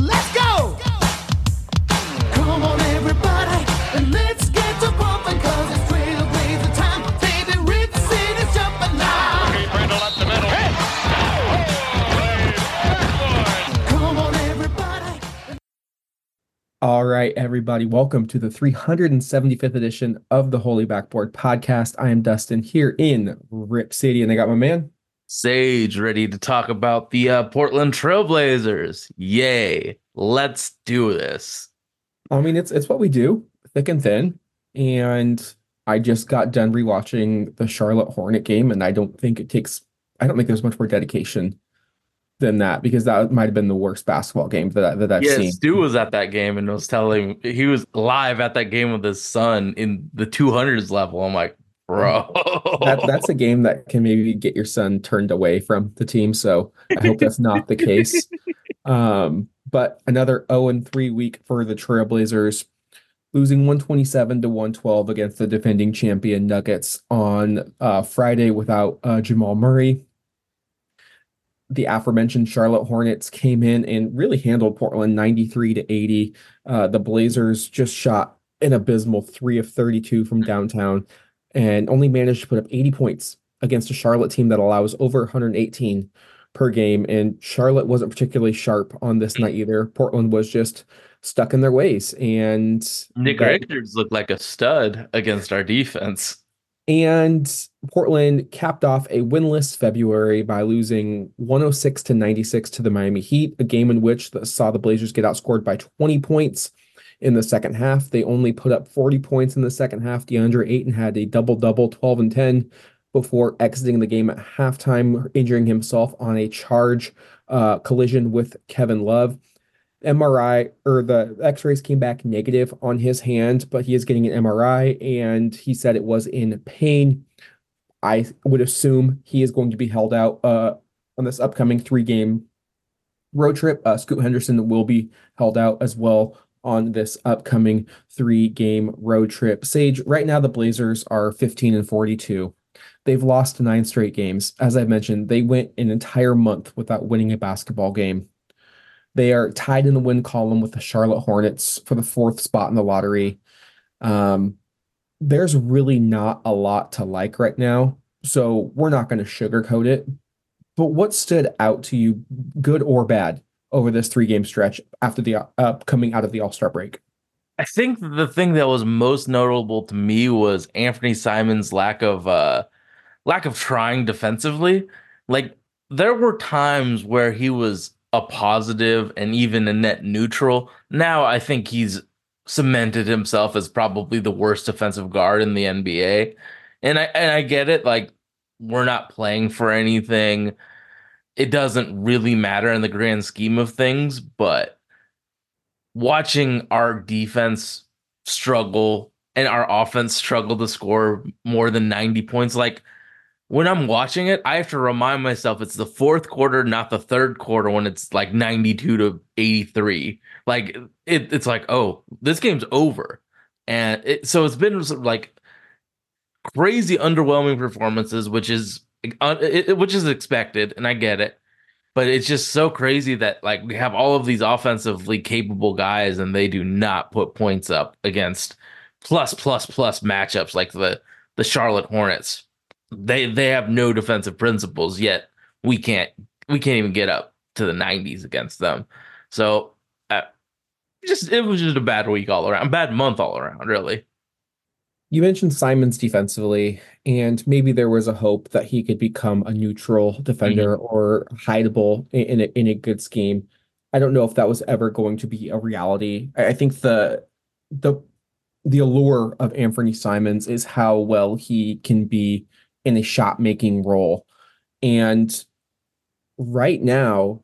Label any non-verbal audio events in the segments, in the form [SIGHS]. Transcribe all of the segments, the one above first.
Let's go! Come on, everybody, and let's get to bumping, cause it's trailblazer time. Baby, Rip City's jumping now. Brindle up the middle. Come on, everybody. All right, everybody, welcome to the 375th edition of the Holy Backboard podcast. I am Dustin here in Rip City, and I got my man. Sage ready to talk about the uh, Portland Trailblazers. Yay. Let's do this. I mean, it's it's what we do, thick and thin. And I just got done rewatching the Charlotte Hornet game, and I don't think it takes I don't think there's much more dedication than that because that might have been the worst basketball game that, I- that I've yeah, seen. Stu was at that game and was telling he was live at that game with his son in the 200s level. I'm like, bro. that that's a game that can maybe get your son turned away from the team. So I hope that's not the case. [LAUGHS] Um, but another 0 and 3 week for the Trailblazers, losing 127 to 112 against the defending champion Nuggets on uh, Friday without uh, Jamal Murray. The aforementioned Charlotte Hornets came in and really handled Portland 93 to 80. Uh, the Blazers just shot an abysmal three of 32 from downtown and only managed to put up 80 points against a Charlotte team that allows over 118 per game. And Charlotte wasn't particularly sharp on this night either. Portland was just stuck in their ways. And Nick that- Richards looked like a stud against our defense. and Portland capped off a winless February by losing 106 to 96 to the Miami Heat, a game in which the, saw the Blazers get outscored by 20 points in the second half. They only put up 40 points in the second half. DeAndre Ayton had a double double, 12 and 10, before exiting the game at halftime, injuring himself on a charge uh, collision with Kevin Love. MRI or the x-rays came back negative on his hand, but he is getting an MRI and he said it was in pain. I would assume he is going to be held out uh, on this upcoming three game road trip. Uh, Scoot Henderson will be held out as well on this upcoming three game road trip. Sage, right now the Blazers are 15 and 42. They've lost nine straight games. As I mentioned, they went an entire month without winning a basketball game. They are tied in the win column with the Charlotte Hornets for the fourth spot in the lottery. Um, there's really not a lot to like right now, so we're not going to sugarcoat it. But what stood out to you, good or bad, over this three game stretch after the uh, coming out of the All Star break? I think the thing that was most notable to me was Anfernee Simons' lack of uh lack of trying defensively. Like there were times where he was a positive and even a net neutral. Now I think he's cemented himself as probably the worst defensive guard in the NBA. And I and I get it like we're not playing for anything. It doesn't really matter in the grand scheme of things, but watching our defense struggle and our offense struggle to score more than 90 points like when i'm watching it i have to remind myself it's the fourth quarter not the third quarter when it's like 92 to 83 like it, it's like oh this game's over. And it, so it's been like crazy underwhelming performances which is it, it- which is expected and i get it but it's just so crazy that like we have all of these offensively capable guys and they do not put points up against plus plus plus matchups like the the Charlotte Hornets. They they have no defensive principles yet. We can't we can't even get up to the 90s against them. So uh, just it was just a bad week all around, bad month all around, really. You mentioned Simons defensively, and maybe there was a hope that he could become a neutral defender mm-hmm. or hideable in, a, in a good scheme. I don't know if that was ever going to be a reality. I, think the the the allure of Anfernee Simons is how well he can be in a shot making role. And right now,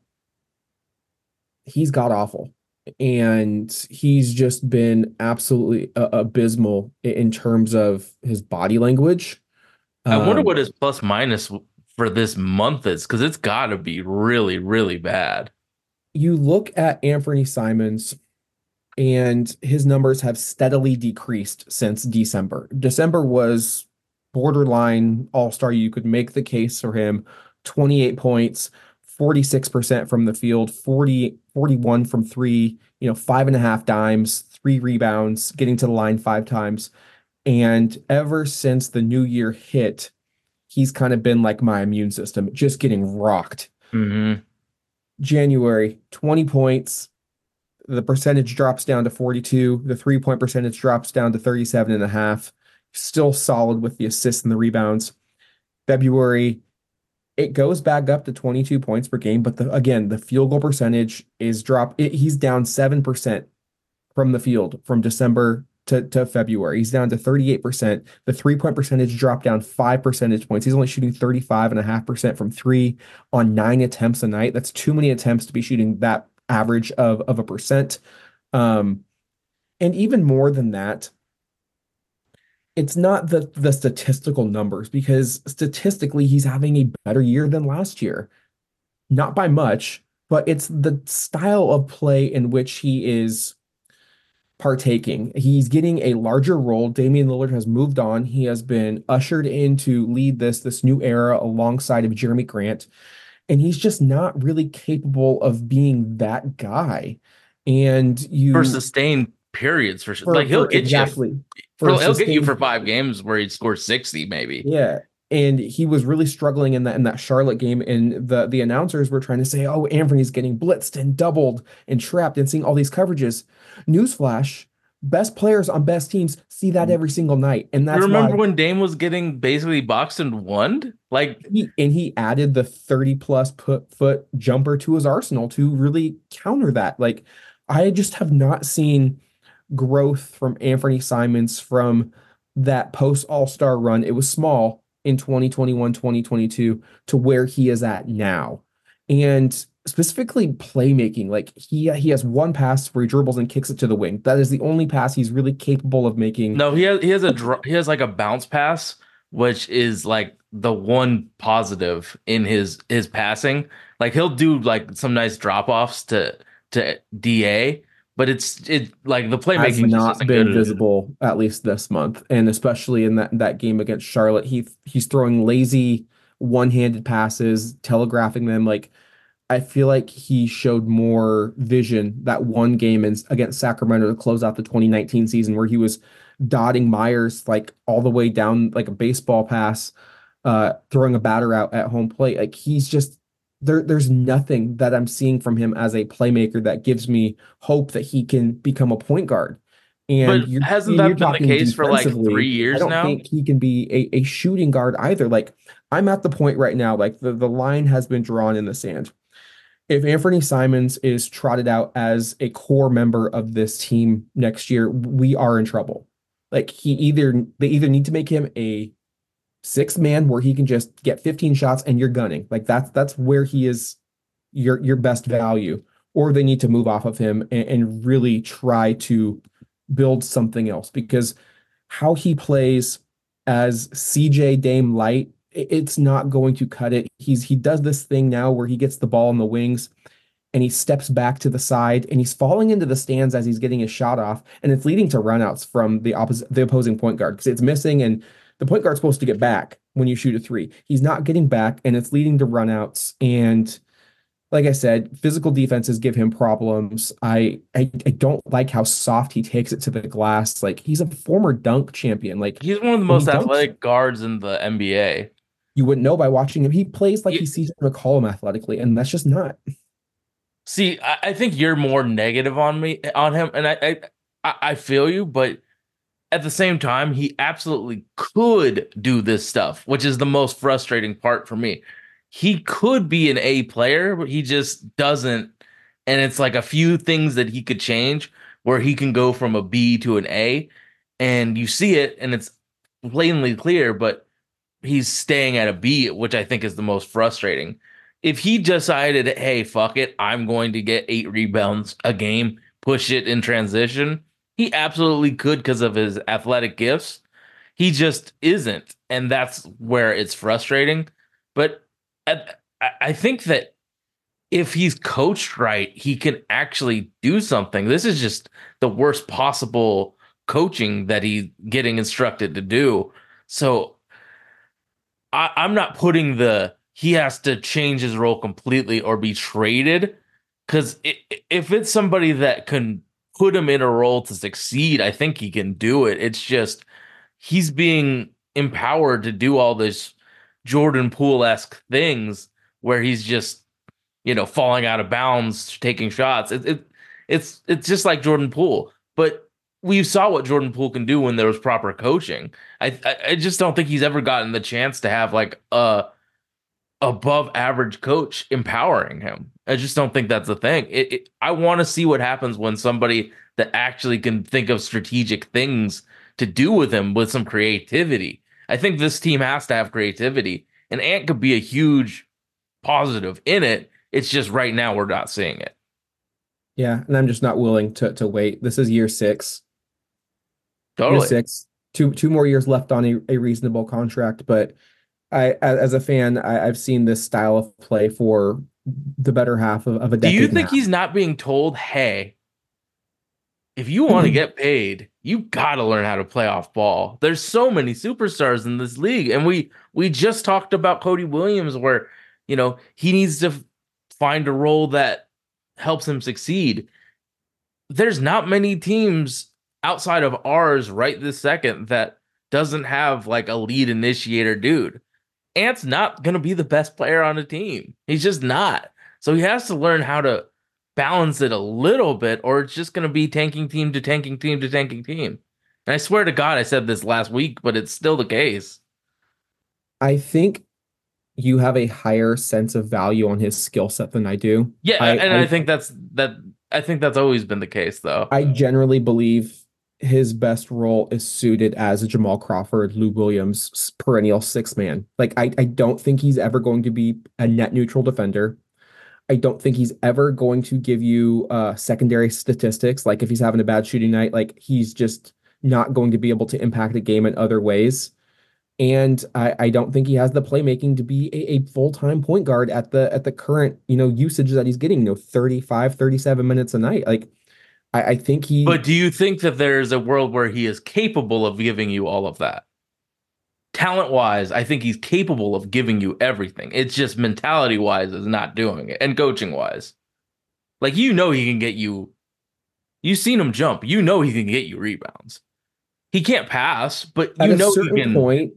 he's got awful and he's just been absolutely uh, abysmal in terms of his body language. I wonder Um, what his plus minus for this month is because it's got to be really really bad. you look at Anfernee Simons and his numbers have steadily decreased since December. December was borderline all-star. You could make the case for him 28 points, 46% from the field, 40 41 from three, you know, five and a half dimes, three rebounds, getting to the line five times. And ever since the new year hit, he's kind of been like my immune system, just getting rocked. Mhm. January, 20 points. The percentage drops down to 42. The three point percentage drops down to 37 and a half. Still solid with the assists and the rebounds. February, it goes back up to 22 points per game, but the, again, the field goal percentage is drop. It, he's down 7% from the field from December to, to February. He's down to 38%. The three point percentage dropped down five percentage points. He's only shooting 35.5% from three on nine attempts a night. That's too many attempts to be shooting that average of, of a percent. Um, and even more than that, it's not the the statistical numbers because statistically he's having a better year than last year. Not by much, but it's the style of play in which he is partaking. He's getting a larger role. Damian Lillard has moved on. He has been ushered in to lead this this new era alongside of Jerami Grant, and he's just not really capable of being that guy. And you For sustained periods for sure. for- like he'll for- get exactly you for he'll, he'll get you for five games where he'd score 60 maybe. Yeah. And he was really struggling in that in that Charlotte game. And the the announcers were trying to say, oh, Anfernee's getting blitzed and doubled and trapped and seeing all these coverages. Newsflash, best players on best teams see that mm. every single night. And that's you remember why when Dame was getting basically boxed and won? Like he and he added the 30 plus put foot jumper to his arsenal to really counter that. Like I just have not seen growth from Anfernee Simons from that post All-Star run. It was small in 2021, 2022 to where he is at now. And specifically playmaking, like he he has one pass where he dribbles and kicks it to the wing. That is the only pass he's really capable of making. no, he has he has a dr- he has like a bounce pass, which is like the one positive in his his passing. Like he'll do like some nice drop offs to to Da, but it's it like the has playmaking just not been visible at least this month, and especially in that that game against Charlotte, he he's throwing lazy one-handed passes, telegraphing them. Like I feel like he showed more vision that one game in, against Sacramento to close out the 2019 season, where he was dotting Meyers like all the way down like a baseball pass, uh, throwing a batter out at home plate. Like he's just there. There's nothing that I'm seeing from him as a playmaker that gives me hope that he can become a point guard. And But you're- hasn't that been the case for, like, three years I don't now? think he can be a, a shooting guard either. Like I'm at the point right now, like the, the line has been drawn in the sand. If Anfernee Simons is trotted out as a core member of this team next year, we are in trouble. Like he either they either need to make him a sixth man where he can just get 15 shots and you're gunning. Like that's that's where he is your your best value. Or they need to move off of him and, and really try to build something else because how he plays as CJ Dame light, it's not going to cut it. He's he does this thing now where he gets the ball in the wings and he steps back to the side and he's falling into the stands as he's getting his shot off and it's leading to runouts from the opposite the opposing point guard because it's missing and the point guard's supposed to get back when you shoot a three. He's not getting back and it's leading to runouts and like I said, physical defenses give him problems. I, I I don't like how soft he takes it to the glass. Like he's a former dunk champion. Like He's one of the most he dunks- athletic guards in the NBA. you wouldn't know by watching him. He plays like Yeah. he's CJ McCollum athletically, and that's just not. See, I, I think you're more negative on me on him, and I I I feel you, but at the same time, he absolutely could do this stuff, which is the most frustrating part for me. He could be an A player, but he just doesn't. And it's like a few things that he could change where he can go from a B to an A, and you see it, and it's plainly clear, but he's staying at a B, which I think is the most frustrating if he decided, hey, fuck it, I'm going to get eight rebounds a game, push it in transition, he absolutely could because of his athletic gifts. He just isn't. And that's where it's frustrating. But I, think that if he's coached right, he can actually do something. This is just the worst possible coaching that he's getting instructed to do. So I, I'm not putting the he has to change his role completely or be traded Because if it's somebody that can put him in a role to succeed, I think he can do it. It's just he's being empowered to do all this Jordan Poole esque things where he's just, you know, falling out of bounds, taking shots. It, it it's it's just like Jordan Poole, but we saw what Jordan Poole can do when there was proper coaching. I, I I just don't think he's ever gotten the chance to have like a above average coach empowering him. I just don't think that's a thing. It, it, I want to see what happens when somebody that actually can think of strategic things to do with him with some creativity. I think this team has to have creativity, and Ant could be a huge positive in it. It's just right now we're not seeing it. Yeah, and I'm just not willing to to wait. This is year six. Totally. Year six. Two two more years left on a, a reasonable contract, but I as a fan, I, I've seen this style of play for the better half of, of a decade. Do you think he's not being told, hey, if you want to Mhm. get paid, you got to learn how to play off ball. There's so many superstars in this league, and we we just talked about Cody Williams, where you know he needs to find a role that helps him succeed. There's not many teams outside of ours right this second that doesn't have like a lead initiator dude. Ant's not going to be the best player on the team. He's just not. So he has to learn how to balance it a little bit, or it's just going to be tanking team to tanking team to tanking team. And I swear to God, I said this last week, but it's still the case. I think you have a higher sense of value on his skill set than I do. Yeah, I- and I, I- think that's that. I think that's always been the case, though. I generally believe his best role is suited as a Jamal Crawford, Lou Williams perennial six man. Like I, I don't think he's ever going to be a net neutral defender. I don't think he's ever going to give you uh secondary statistics. Like if he's having a bad shooting night, like he's just not going to be able to impact a game in other ways. And I, I don't think he has the playmaking to be a, a full-time point guard at the at the current, you know, usage that he's getting, you know, 35, 37 minutes a night. Like I, I think he But do you think that there's a world where he is capable of giving you all of that? Talent wise, I think he's capable of giving you everything. It's just mentality wise is not doing it, and coaching wise. Like you know he can get you. You've seen him jump. You know he can get you rebounds. He can't pass, but at you a know he can. point,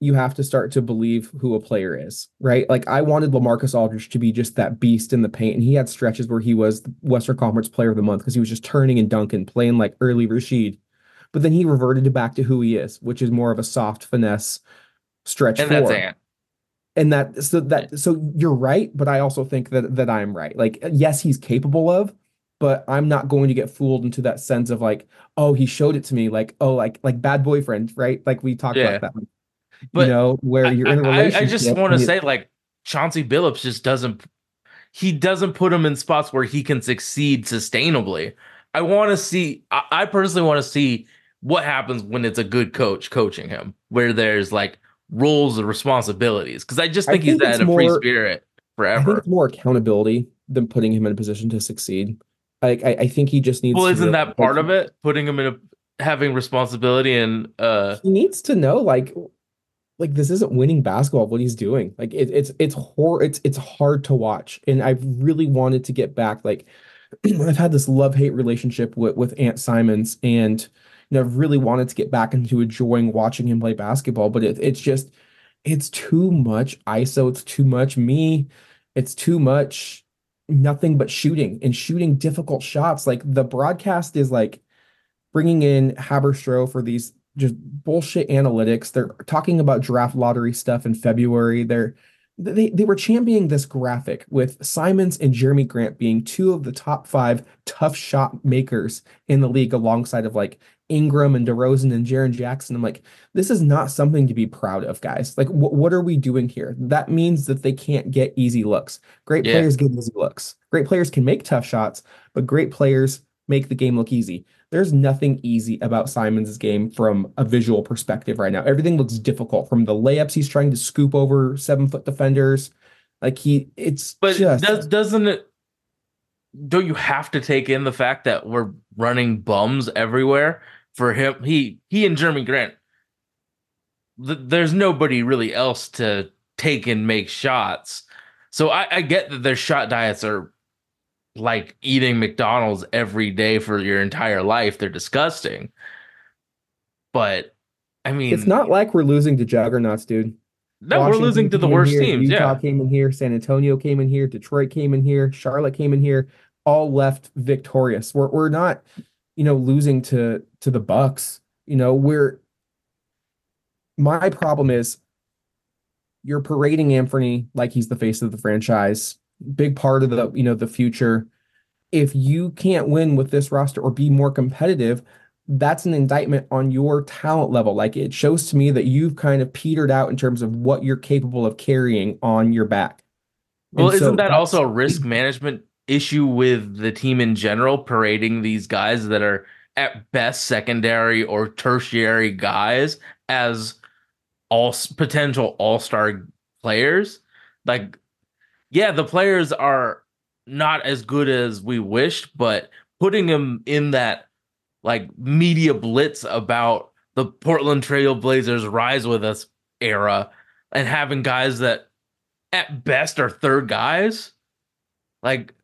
you have to start to believe who a player is, right? Like I wanted Lamarcus Aldridge to be just that beast in the paint, and he had stretches where he was the Western Conference Player of the Month because he was just turning and dunking, playing like early Rasheed. But then he reverted back to who he is, which is more of a soft finesse stretch and that's four. Ant. And that so that so you're right, but I also think that that I'm right. Like yes, he's capable of, but I'm not going to get fooled into that sense of like, oh, he showed it to me, like oh, like like bad boyfriend, right? Like we talked Yeah. about that. But you know, where you're in a I- I- relationship. I, just want to say, like Chauncey Billups just doesn't. He doesn't put him in spots where he can succeed sustainably. I want to see. I, I personally want to see what happens when it's a good coach coaching him, where there's like roles and responsibilities. Because I just I think he's think it's had a free more- spirit I think forever. it's more accountability than putting him in a position to succeed. Like I, I think he just needs. Well, isn't that part of it? Putting him in a having responsibility and uh he needs to know like like this isn't winning basketball what he's doing. Like it, it's it's hor it's it's hard to watch. And i've really wanted to get back like [CLEARS THROAT] i've had this love-hate relationship with with Ant Simons and you know i've really wanted to get back into enjoying watching him play basketball but it, it's just it's too much iso it's too much me it's too much nothing but shooting and shooting difficult shots. Like the broadcast is like bringing in Haberstroh for these just bullshit analytics. They're talking about draft lottery stuff in February. They're they they were championing this graphic with Simons and Jerami Grant being two of the top five tough shot makers in the league, alongside of like Ingram and DeRozan and Jaren Jackson. I'm like, this is not something to be proud of, guys. Like, wh- what are we doing here? That means that they can't get easy looks. Great Yeah. players get easy looks. Great players can make tough shots, but great players make the game look easy. There's nothing easy about Simons' game from a visual perspective right now. Everything looks difficult from the layups he's trying to scoop over seven foot defenders. Like he, it's But just does doesn't it? Don't you have to take in the fact that we're running bums everywhere for him? He he and Jerami Grant. th- there's nobody really else to take and make shots. So I, I get that their shot diets are like eating McDonald's every day for your entire life. They're disgusting. But I mean, It's not like we're losing to juggernauts, dude. no, we're losing to the worst here, teams. Utah Yeah. came in here, San Antonio came in here, Detroit came in here, Charlotte came in here, all left victorious. We're we're not, you know, losing to to the Bucks. You know, we're my problem is you're parading Anfernee like he's the face of the franchise, big part of the, you know, the future. If you can't win with this roster or be more competitive, that's an indictment on your talent level. Like it shows to me that you've kind of petered out in terms of what you're capable of carrying on your back. Well, And isn't that also a risk management issue with the team in general, parading these guys that are at best secondary or tertiary guys as all potential all star players? Like, yeah, the players are not as good as we wished, but putting them in that like media blitz about the Portland Trail Blazers rise with us era and having guys that at best are third guys like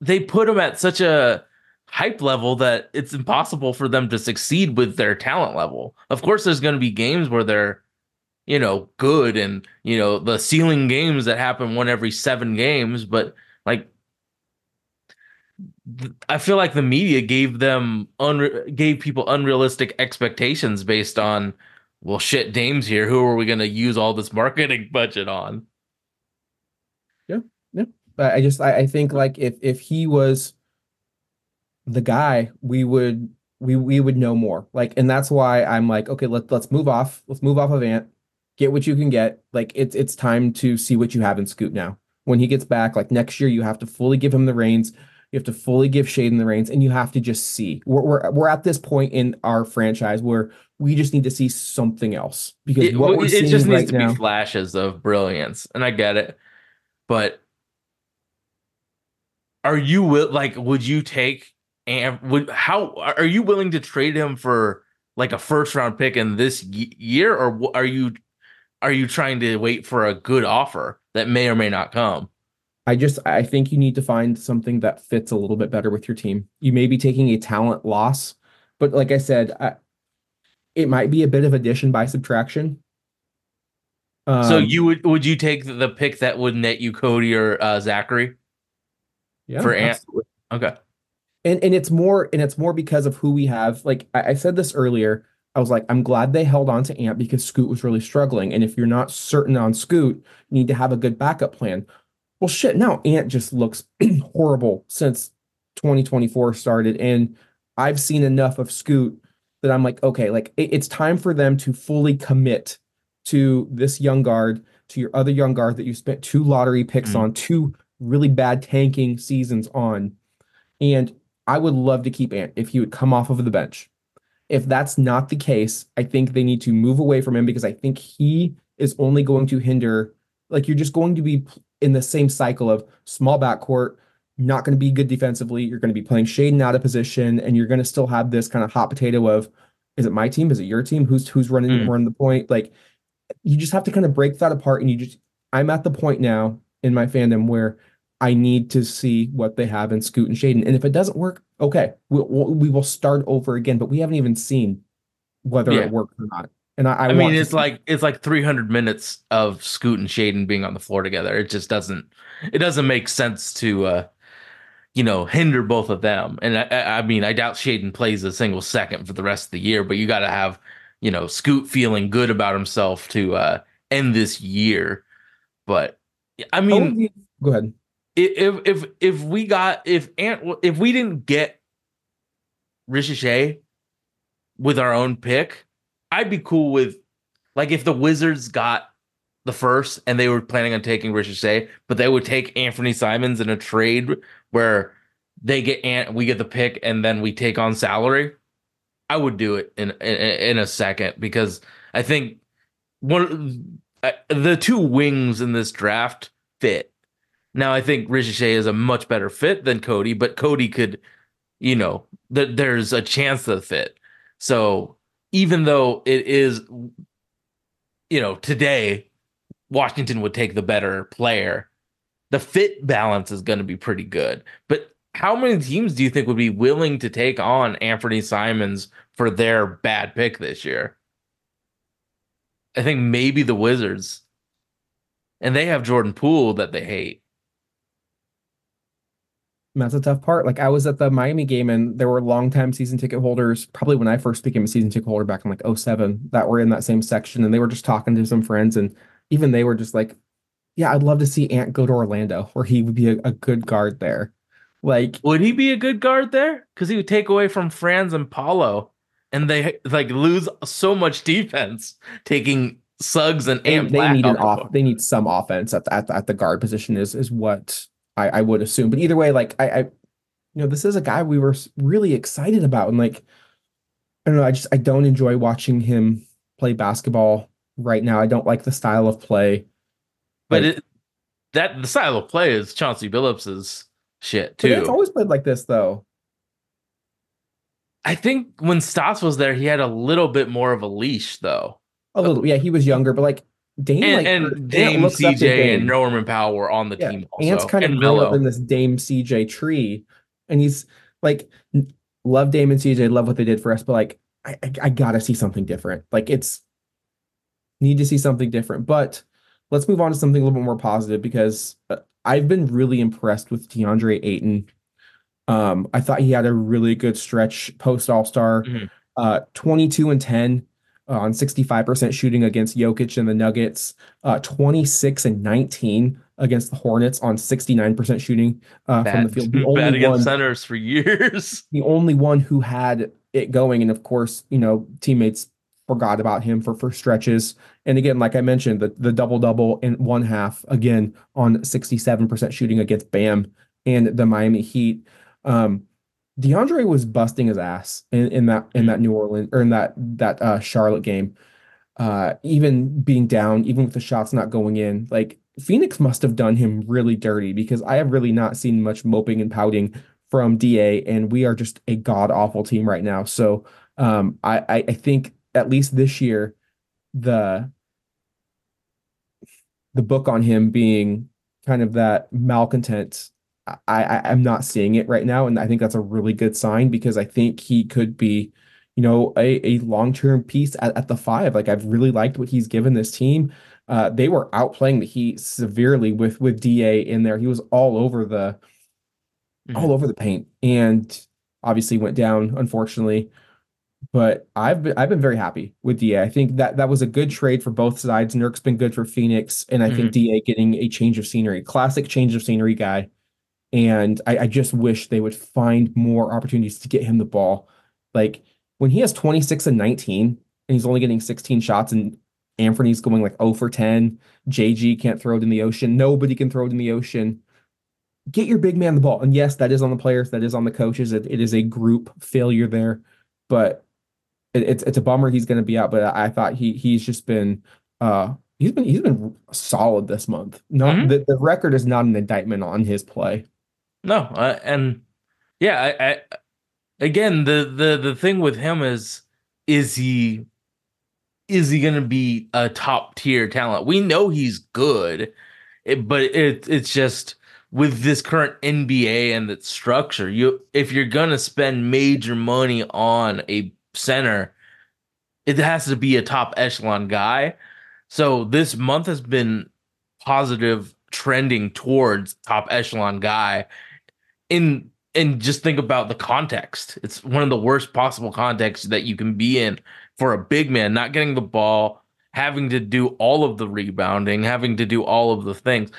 they put them at such a hype level that it's impossible for them to succeed with their talent level. Of course there's going to be games where they're you know good and you know the ceiling games that happen one every seven games but like I feel like the media gave them unre- gave people unrealistic expectations based on well shit Dame's here who are we going to use all this marketing [LAUGHS] budget on Yeah. Yeah. But I just I, I think like if if he was the guy, we would we we would know more. Like, and that's why I'm like, okay, let's let's move off. Let's move off of Ant. Get what you can get. Like it's it's time to see what you have in Scoot now. When he gets back, like next year, you have to fully give him the reins. You have to fully give Shaedon the reins, and you have to just see. We're we're we're at this point in our franchise where we just need to see something else because it, what we're it seeing just needs right to now. be flashes of brilliance and i get it but are you will like would you take and would how are you willing to trade him for like a first round pick in this year or are you are you trying to wait for a good offer that may or may not come I just I think you need to find something that fits a little bit better with your team. You may be taking a talent loss, but like I said, I, it might be a bit of addition by subtraction. so Um, you would would you take the pick that would net you cody or uh, Zaccharie yeah, for Ant- okay and and it's more and it's more because of who we have. Like I, I said this earlier, I was like, I'm glad they held on to Ant because Scoot was really struggling. And if you're not certain on Scoot, you need to have a good backup plan. Well, shit, now Ant just looks [CLEARS THROAT] horrible since 2024 started, and I've seen enough of Scoot that I'm like, okay, like it- it's time for them to fully commit to this young guard, to your other young guard that you spent two lottery picks Mhm. on, two really bad tanking seasons on. And I would love to keep Ant if he would come off of the bench. If that's not the case, I think they need to move away from him because I think he is only going to hinder, like, you're just going to be in the same cycle of small backcourt, not going to be good defensively. You're going to be playing Shaedon out of position, and you're going to still have this kind of hot potato of, is it my team? Is it your team? Who's who's running Mm. running the point? Like, you just have to kind of break that apart, and you just. I'm at the point now in my fandom where I need to see what they have in Scoot and Shaedon, and if it doesn't work, okay, we'll, we'll start over again. But we haven't even seen whether Yeah. it works or not. And I, I, I, mean, it's like it's like 300 minutes of Scoot and Shaedon being on the floor together. It just doesn't it doesn't make sense to uh you know hinder both of them. And I, I mean, I doubt Shaedon plays a single second for the rest of the year. But you got to have you know Scoot feeling good about himself to uh end this year. But I mean, go ahead. If if if we got if Ant if we didn't get Risacher with our own pick, I'd be cool with like if the Wizards got the first and they were planning on taking Risacher, but they would take Anfernee Simons in a trade where they get Ant, we get the pick, and then we take on salary. I would do it in in, in a second because I think one the two wings in this draft fit. Now I think Risacher is a much better fit than Cody, but Cody could, you know, th- there's a chance of fit. So even though it is, you know, today Washington would take the better player, the fit balance is going to be pretty good. But how many teams do you think would be willing to take on Anfernee Simons for their bad pick this year? I think maybe the Wizards. And they have Jordan Poole that they hate. That's a tough part. Like I was at the Miami game and there were longtime season ticket holders, probably when I first became a season ticket holder back in like 07, that were in that same section. And they were just talking to some friends. And even they were just like, yeah, I'd love to see Ant go to Orlando where he would be a, a good guard there. Like, Would he be a good guard there? Because he would take away from Franz and Paolo, and they like lose so much defense taking Suggs and they, Ant they Black need an off the off court. they need some offense at the, at the, at the guard position is is what I, I would assume. But either way, like I, I you know, this is a guy we were really excited about. And like I don't know, I just I don't enjoy watching him play basketball right now. I don't like the style of play. But Like- it, that the style of play is Chauncey Billups's shit too. it's always played like this though. I think when Stotts was there, he had a little bit more of a leash though. A little, yeah, he was younger, but like Dame And, like and Dame, looks up to CJ, Dame. and Norman Powell were on the Yeah, team also. Ant's kind of and high up in this Dame CJ tree, and he's like, love Dame and CJ, love what they did for us, but like, I, I, I gotta see something different. Like, it's need to see something different. But let's move on to something a little bit more positive because uh, I've been really impressed with DeAndre Ayton. Um, I thought he had a really good stretch post All Star, Mhm. uh, 22 and 10 uh, on 65% shooting against Jokic and the Nuggets, uh, 26 and 19 against the Hornets on 69% shooting uh, from the field. [LAUGHS] The bad only against one, centers for years. [LAUGHS] the only one who had it going, and of course, you know, teammates forgot about him for for stretches. And again, like I mentioned, the the double double in one half again on 67% shooting against Bam and the Miami Heat. Um, DeAndre was busting his ass in, in that in that New Orleans or in that that uh, Charlotte game. Uh, even being down, even with the shots not going in, like Phoenix must have done him really dirty because I have really not seen much moping and pouting from DA, and we are just a god awful team right now. So um, I, I I think at least this year, the the book on him being kind of that malcontent, I, I I'm not seeing it right now, and I think that's a really good sign because I think he could be, you know, a, a long term piece at, at the five. Like I've really liked what he's given this team. Uh, they were outplaying the Heat severely with with Da in there. He was all over the all over the paint, and obviously went down unfortunately. But I've been I've been very happy with Da. I think that that was a good trade for both sides. Nurk's been good for Phoenix, and I think Da getting a change of scenery, classic change of scenery guy. And I, I just wish they would find more opportunities to get him the ball. Like when he has 26 and 19 and he's only getting 16 shots and Anfernee's going like 0 for 10. JG can't throw it in the ocean. Nobody can throw it in the ocean. Get your big man the ball. And yes, that is on the players, that is on the coaches. It, it is a group failure there. But it, it's it's a bummer he's going to be out. But I, I thought he he's just been uh he's been he's been solid this month. No, Mhm. the, the record is not an indictment on his play. No, uh, and yeah, I, I again the the the thing with him is is he is he going to be a top tier talent? We know he's good, it, but it it's just with this current NBA and its structure, you if you're going to spend major money on a center, it has to be a top echelon guy. So this month has been positive trending towards top echelon guy in and just think about the context. It's one of the worst possible contexts that you can be in for a big man, not getting the ball, having to do all of the rebounding, having to do all of the things.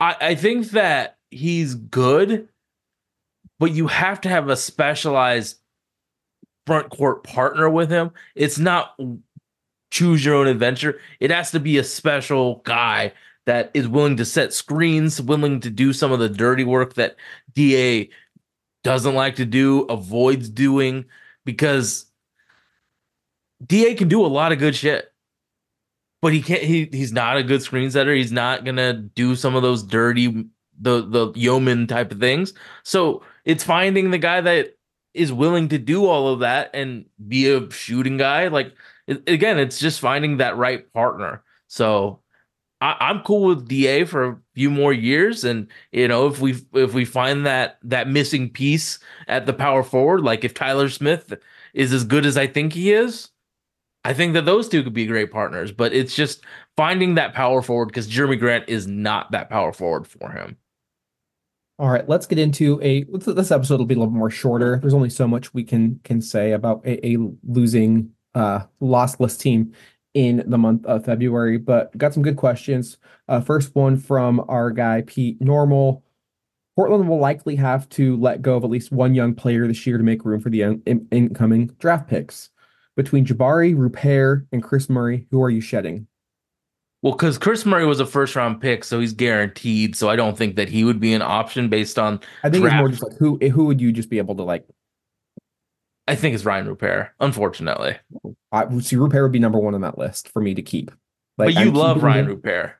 I, I think that he's good, but you have to have a specialized front court partner with him. It's not choose your own adventure. It has to be a special guy that is willing to set screens, willing to do some of the dirty work that DA doesn't like to do, avoids doing, because DA can do a lot of good shit. But he can't he he's not a good screen setter. He's not gonna do some of those dirty the the yeoman type of things. So it's finding the guy that is willing to do all of that and be a shooting guy. Like it, again, it's just finding that right partner. So I, I'm cool with Da for a few more years, and you know if we if we find that that missing piece at the power forward, like if Tyler Smith is as good as I think he is, I think that those two could be great partners. But it's just finding that power forward because Jerami Grant is not that power forward for him. All right, let's get into a this episode will be a little more shorter. There's only so much we can can say about a, a losing uh lossless team in the month of February, but got some good questions. Uh, first one from our guy Pete Normal. Portland will likely have to let go of at least one young player this year to make room for the in- in- incoming draft picks. Between Jabari, Rupert, and Kris Murray, who are you shedding? Well, because Kris Murray was a first round pick, so he's guaranteed. So I don't think that he would be an option based on. I think it's more just like who who would you just be able to like? I think it's Rayan Rupert, unfortunately. I see Rupert would be number one on that list for me to keep. Like, but you I'm love Rayan him- Rupert.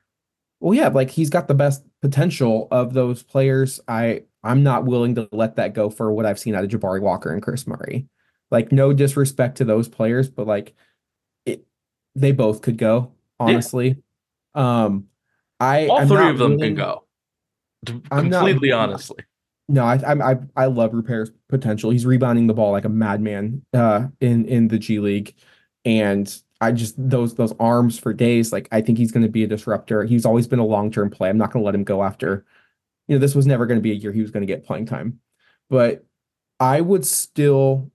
Well, yeah, like he's got the best potential of those players. I I'm not willing to let that go for what I've seen out of Jabari Walker and Kris Murray. Like no disrespect to those players, but like it they both could go, honestly. Um I All I'm three of them willing- can go. To- I'm not- Completely honestly. No, I I I love Rupert's potential. He's rebounding the ball like a madman uh in in the G League and I just those those arms for days like I think he's going to be a disruptor. He's always been a long-term play. I'm not going to let him go after you know this was never going to be a year he was going to get playing time. But I would still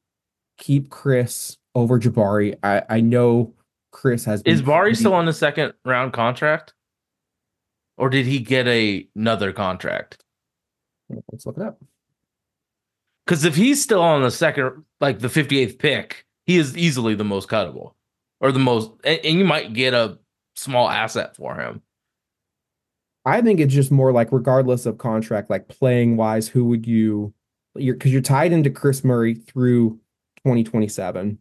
keep Kris over Jabari. I I know Kris has been Is Bari still on the second round contract? Or did he get a, another contract? Let's look it up. Because if he's still on the second, like the 58th pick, he is easily the most cuttable or the most, and, and you might get a small asset for him. I think it's just more like regardless of contract, like playing wise, who would you you're because you're tied into Kris Murray through 2027.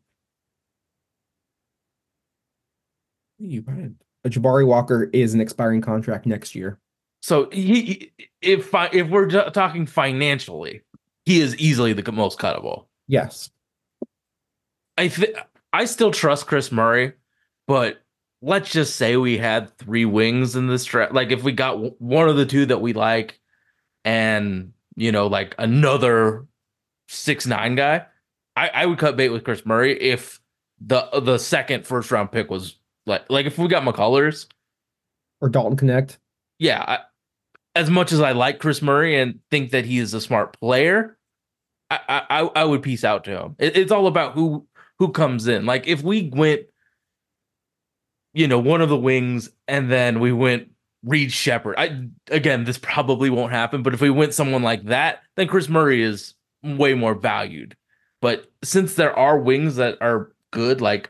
You? Jabari Walker is an expiring contract next year. So he, if I, if we're talking financially, he is easily the most cuttable. Yes. I th- I still trust Kris Murray, but let's just say we had three wings in this draft. Like if we got w- one of the two that we like, and you know, like another six nine guy, I, I would cut bait with Kris Murray if the the second first round pick was like like if we got McCullers, Or Dalton Knecht. yeah. I, as much as I like Kris Murray and think that he is a smart player, I I, I- would piece out to him. It- it's all about who who comes in. Like if we went, you know, one of the wings, and then we went Reed Sheppard. I again, this probably won't happen, but if we went someone like that, then Kris Murray is way more valued. But since there are wings that are good, like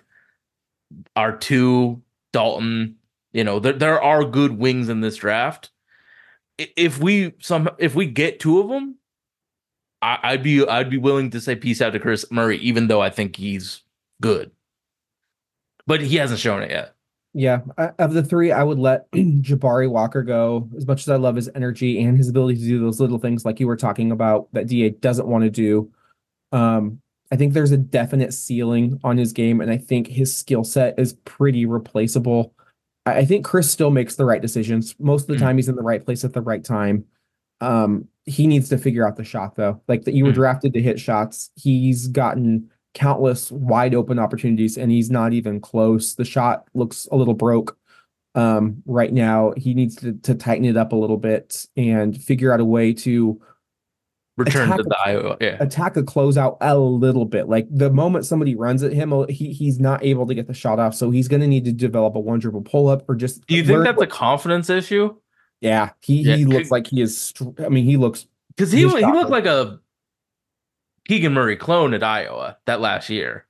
our two Dalton, you know, there there are good wings in this draft. If we some if we get two of them, I, I'd be I'd be willing to say peace out to Kris Murray, even though I think he's good, but he hasn't shown it yet. Yeah, of the three, I would let [CLEARS THROAT] Jabari Walker go. As much as I love his energy and his ability to do those little things like you were talking about that Da doesn't want to do. Um, I think there's a definite ceiling on his game, and I think his skill set is pretty replaceable. I, think Kris still makes the right decisions. Most of the Mhm. time, he's in the right place at the right time. Um, he needs to figure out the shot though. Like that, you were Mhm. drafted to hit shots. He's gotten countless wide open opportunities and he's not even close. The shot looks a little broke um, right now. He needs to, to tighten it up a little bit and figure out a way to Return Attack to the Iowa, yeah. attack a closeout a little bit. Like the moment somebody runs at him, he he's not able to get the shot off. So he's going to need to develop a one dribble pull up or just. Do you think where- that's a confidence issue? Yeah, he Yeah, he looks like he is. str- I mean, he looks. Because he His he looked like a Keegan Murray clone at Iowa that last year.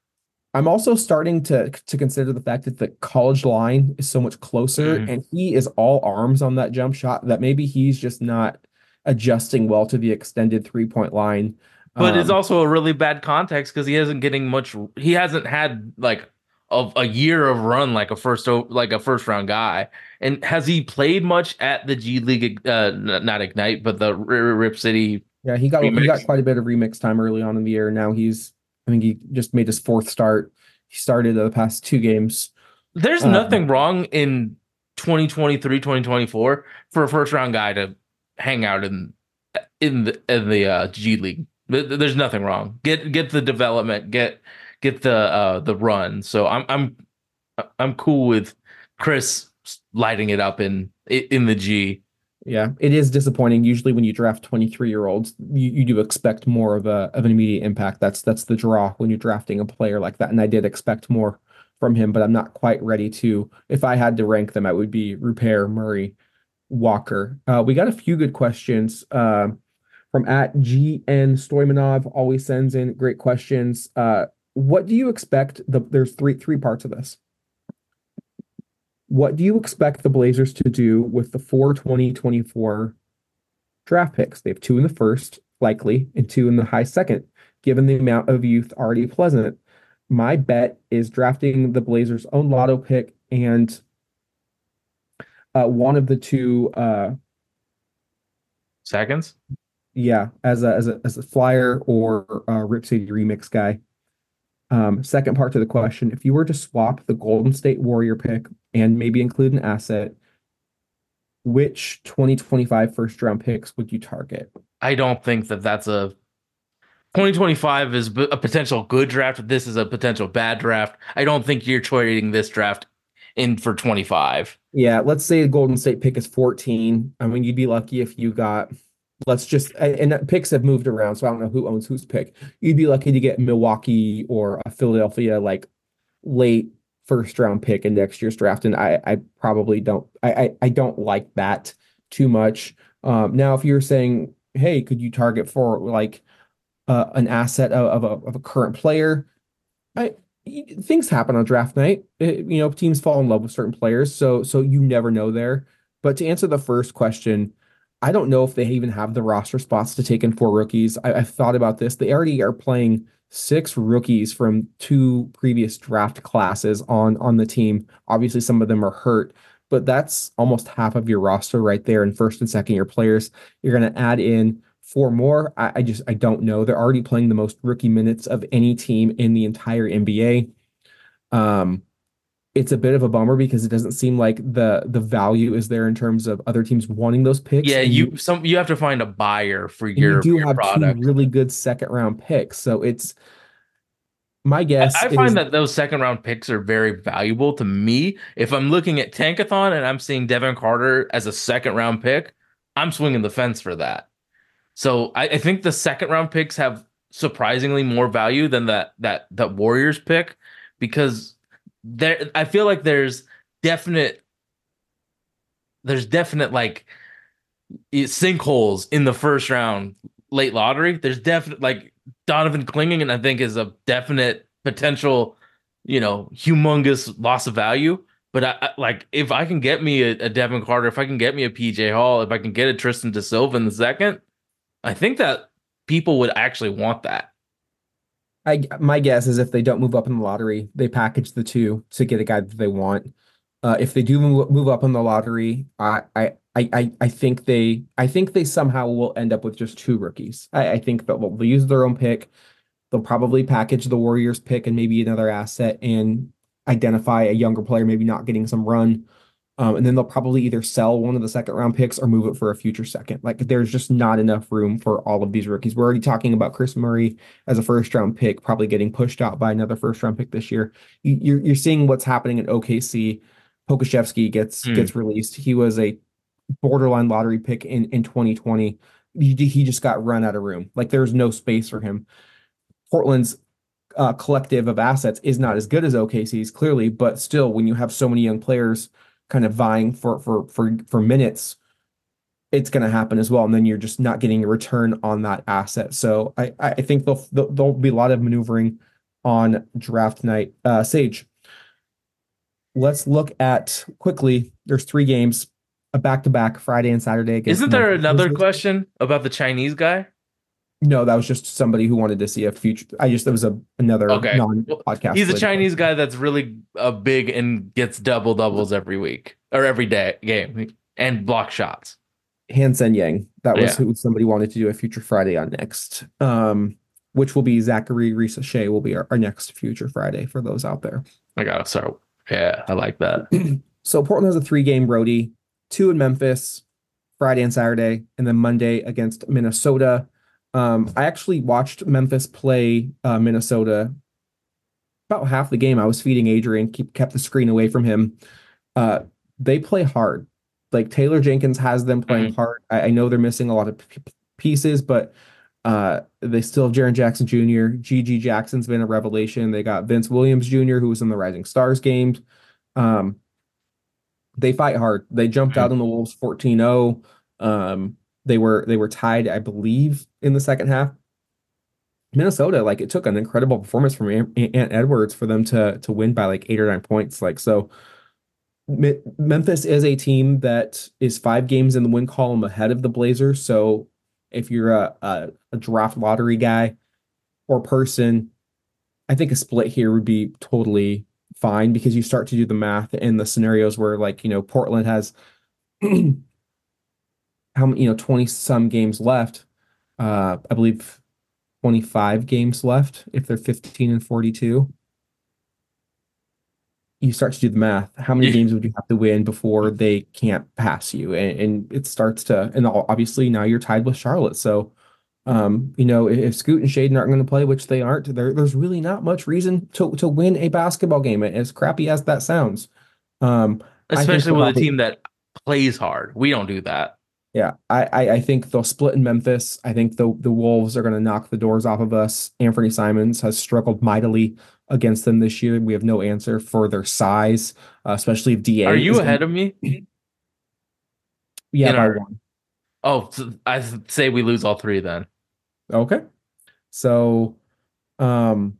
I'm also starting to to consider the fact that the college line is so much closer, Mhm. and he is all arms on that jump shot. That maybe he's just not adjusting well to the extended three point line. But it's Um, also a really bad context because he isn't getting much. He hasn't had like of a year of run like a first like a first round guy. And has he played much at the G League? Uh, not Ignite, but the Rip City. Yeah, he got he got quite a bit of remix time early on in the year. Now he's I think he just made his fourth start. He started the past two games. There's Uh, nothing wrong in 2023, 2024 for a first round guy to hang out in in the in the uh, G League. There's nothing wrong. Get get the development, get get the uh the run. So I'm I'm I'm cool with Kris lighting it up in in the G. Yeah, it is disappointing. Usually, when you draft 23 year olds, you, you do expect more of a of an immediate impact. That's that's the draw when you're drafting a player like that. And I did expect more from him, but I'm not quite ready to. If I had to rank them, I would be Rupert, Murray, Walker. Uh, we got a few good questions uh, from at GN Stoimanov. Always sends in great questions. Uh, what do you expect? The there's three three parts of this. What do you expect the Blazers to do with the four 2024 draft picks? They have two in the first, likely, and two in the high second, given the amount of youth already present. My bet is drafting the Blazers' own lotto pick and uh, one of the two uh, seconds. Yeah, as a as a as a flyer or a Rip City remix guy. Um, second part to the question: If you were to swap the Golden State Warrior pick and maybe include an asset, which 2025 first round picks would you target? I don't think that that's a 2025 is a potential good draft. This is a potential bad draft. I don't think you're trading this draft in for 25. Yeah, let's say the Golden State pick is 14. I mean, you'd be lucky if you got let's just and picks have moved around, so I don't know who owns whose pick. You'd be lucky to get Milwaukee or a Philadelphia like late first round pick in next year's draft, and I I probably don't I I, I don't like that too much. Um, now, if you're saying, hey, could you target for like uh, an asset of, of a of a current player? I things happen on draft night. It, you know, teams fall in love with certain players, so so you never know there. But to answer the first question, I don't know if they even have the roster spots to take in four rookies. I, have thought about this. They already are playing six rookies from two previous draft classes on on the team. Obviously, some of them are hurt, but that's almost half of your roster right there in first and second year players. You're going to add in four more. I, I just I don't know. They're already playing the most rookie minutes of any team in the entire NBA. Um, it's a bit of a bummer because it doesn't seem like the the value is there in terms of other teams wanting those picks. Yeah, you, you some you have to find a buyer for your. You do your have product. two really good second round picks, so it's my guess. I, I find that those second round picks are very valuable to me. If I'm looking at Tankathon and I'm seeing Devin Carter as a second round pick, I'm swinging the fence for that. So I, I think the second round picks have surprisingly more value than that that that Warriors pick because there I feel like there's definite there's definite like sinkholes in the first round late lottery. There's definite like Donovan Clingan, and I think is a definite potential, you know, humongous loss of value. But I, I, like if I can get me a, a, Devin Carter, if I can get me a PJ Hall, if I can get a Tristan Da Silva in the second, I think that people would actually want that. I my guess is if they don't move up in the lottery, they package the two to get a guy that they want. Uh, if they do move, up in the lottery, I, I I I think they I think they somehow will end up with just two rookies. I, I think that they'll use their own pick. They'll probably package the Warriors pick and maybe another asset and identify a younger player, maybe not getting some run. Um, and then they'll probably either sell one of the second round picks or move it for a future second. Like there's just not enough room for all of these rookies. We're already talking about Kris Murray as a first round pick, probably getting pushed out by another first round pick this year. You, are you're seeing what's happening in OKC. Pokusevski gets mm. gets released. He was a borderline lottery pick in in 2020. He, he just got run out of room. Like there's no space for him. Portland's uh, collective of assets is not as good as OKC's clearly, but still, when you have so many young players kind of vying for for for for minutes, it's going to happen as well. And then you're just not getting a return on that asset. So I I think there'll there'll be a lot of maneuvering on draft night. Uh, Sage, let's look at quickly. There's three games, a back to back Friday and Saturday. Isn't there another question about the Chinese guy? No, that was just somebody who wanted to see a future. I just there was a another okay. non-podcast. He's a Chinese guy that's really uh, big and gets double doubles every week or every day game and block shots. Hansen Yang. That was yeah. who somebody wanted to do a future Friday on next. Um, which will be Zaccharie Risacher will be our, our next future Friday for those out there. I gotta start. Yeah, I like that. [CLEARS THROAT] So Portland has a three game roadie, two in Memphis, Friday and Saturday, and then Monday against Minnesota. Um, I actually watched Memphis play uh, Minnesota about half the game. I was feeding Adrian, keep kept the screen away from him. Uh, they play hard. Like Taylor Jenkins has them playing hard. I, I know they're missing a lot of p- pieces, but uh, they still have Jaren Jackson Jr. GG Jackson's been a revelation. They got Vince Williams Jr., who was in the Rising Stars games. Um, they fight hard. They jumped out on the Wolves 14-0. Um, they were they were tied, I believe, in the second half. Minnesota, like it took an incredible performance from Ant Edwards for them to to win by like eight or nine points. Like so, Me- Memphis is a team that is five games in the win column ahead of the Blazers. So if you're a, a, a draft lottery guy or person, I think a split here would be totally fine because you start to do the math in the scenarios where like you know Portland has [CLEARS THROAT] how many you know 20 some games left uh i believe 25 games left if they're 15 and 42 you start to do the math how many Yeah. games would you have to win before they can't pass you and, and it starts to and obviously now you're tied with charlotte so um you know if, scoot and Shaedon aren't going to play which they aren't there, there's really not much reason to to win a basketball game as crappy as that sounds um especially with a team that plays hard. We don't do that. Yeah, I, I I think they'll split in Memphis. I think the the Wolves are going to knock the doors off of us. Anfernee Simons has struggled mightily against them this year. We have no answer for their size, uh, especially if Da. Are you ahead gonna- of me? Yeah, in by our- one. Oh, so I say we lose all three then. Okay. So, um,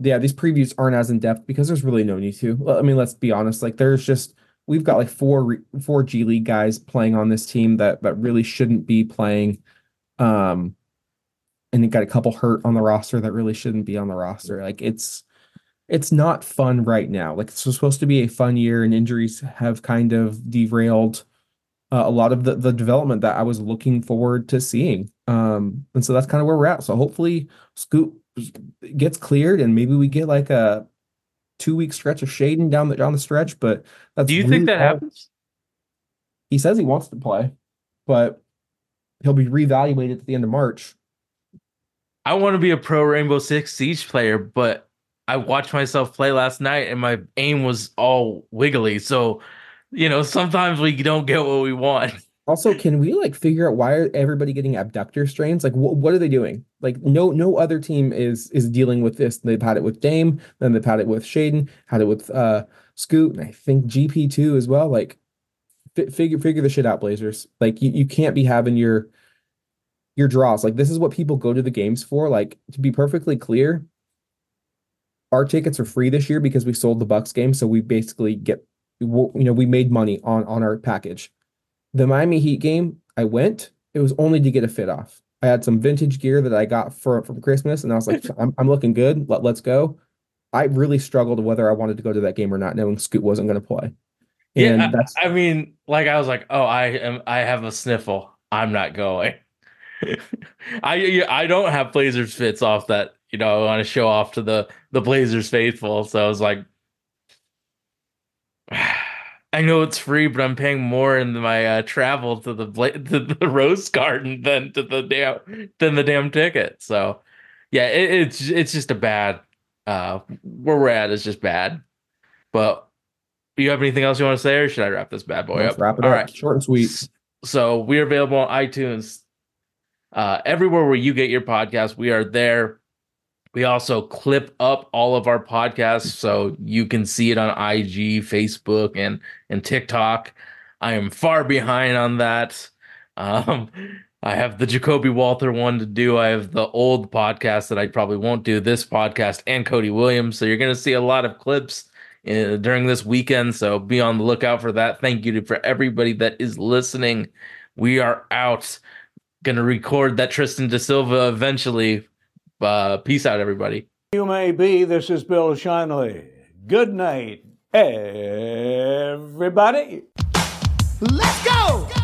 yeah, these previews aren't as in depth because there's really no need to. Well, I mean, let's be honest. Like, there's just we've got like four four G League guys playing on this team that that really shouldn't be playing. Um, and you got a couple hurt on the roster that really shouldn't be on the roster. Like, it's it's not fun right now. Like, it's supposed to be a fun year, and injuries have kind of derailed uh, a lot of the, the development that I was looking forward to seeing. Um, and so that's kind of where we're at. So hopefully Scoot gets cleared and maybe we get like a two week stretch of Shaedon down the down the stretch. But that's Do you really think that all- happens? He says he wants to play, but he'll be reevaluated at the end of March. I want to be a pro Rainbow Six Siege player, but I watched myself play last night and my aim was all wiggly. So, you know, sometimes we don't get what we want. Also, can we like figure out why are everybody getting abductor strains? Like, wh- what are they doing? Like, no, no other team is is dealing with this. They've had it with Dame, then they've had it with Shaedon, had it with uh Scoot, and I think GP two as well. Like, fi- figure figure the shit out, Blazers. Like, you you can't be having your your draws. Like, this is what people go to the games for. Like, to be perfectly clear, our tickets are free this year because we sold the Bucks game, so we basically get you know we made money on on our package the Miami Heat game, I went. It was only to get a fit off. I had some vintage gear that I got for from Christmas, and I was like, [LAUGHS] I'm, I'm looking good. Let, let's go. I really struggled whether I wanted to go to that game or not, knowing Scoot wasn't going to play. And yeah, that's I, I mean, like I was like, oh, I am. I have a sniffle. I'm not going. [LAUGHS] I I don't have Blazers fits off that. You know, I want to show off to the the Blazers faithful. So I was like, [SIGHS] ah. I know it's free, but I'm paying more in my uh, travel to the Bla- [LAUGHS] to the Rose Garden than to the damn than the damn ticket. So yeah, it, it's it's just a bad. Uh, where we're at is just bad. But you have anything else you want to say, or should I wrap this bad boy let's up? wrap it All up. right. Short and sweet. So we are available on iTunes, uh, everywhere where you get your podcast. We are there. We also clip up all of our podcasts so you can see it on IG, Facebook, and and TikTok. I am far behind on that. Um, I have the Ja'Kobe Walter one to do. I have the old podcast that I probably won't do. This podcast and Cody Williams. So you're going to see a lot of clips uh, during this weekend. So be on the lookout for that. Thank you to, for everybody that is listening. We are out. Going to record that Tristan Da Silva eventually. Uh, peace out, everybody. You may be. This is Bill Schonely. Good night, everybody. Let's go!